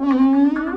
Mm-hmm.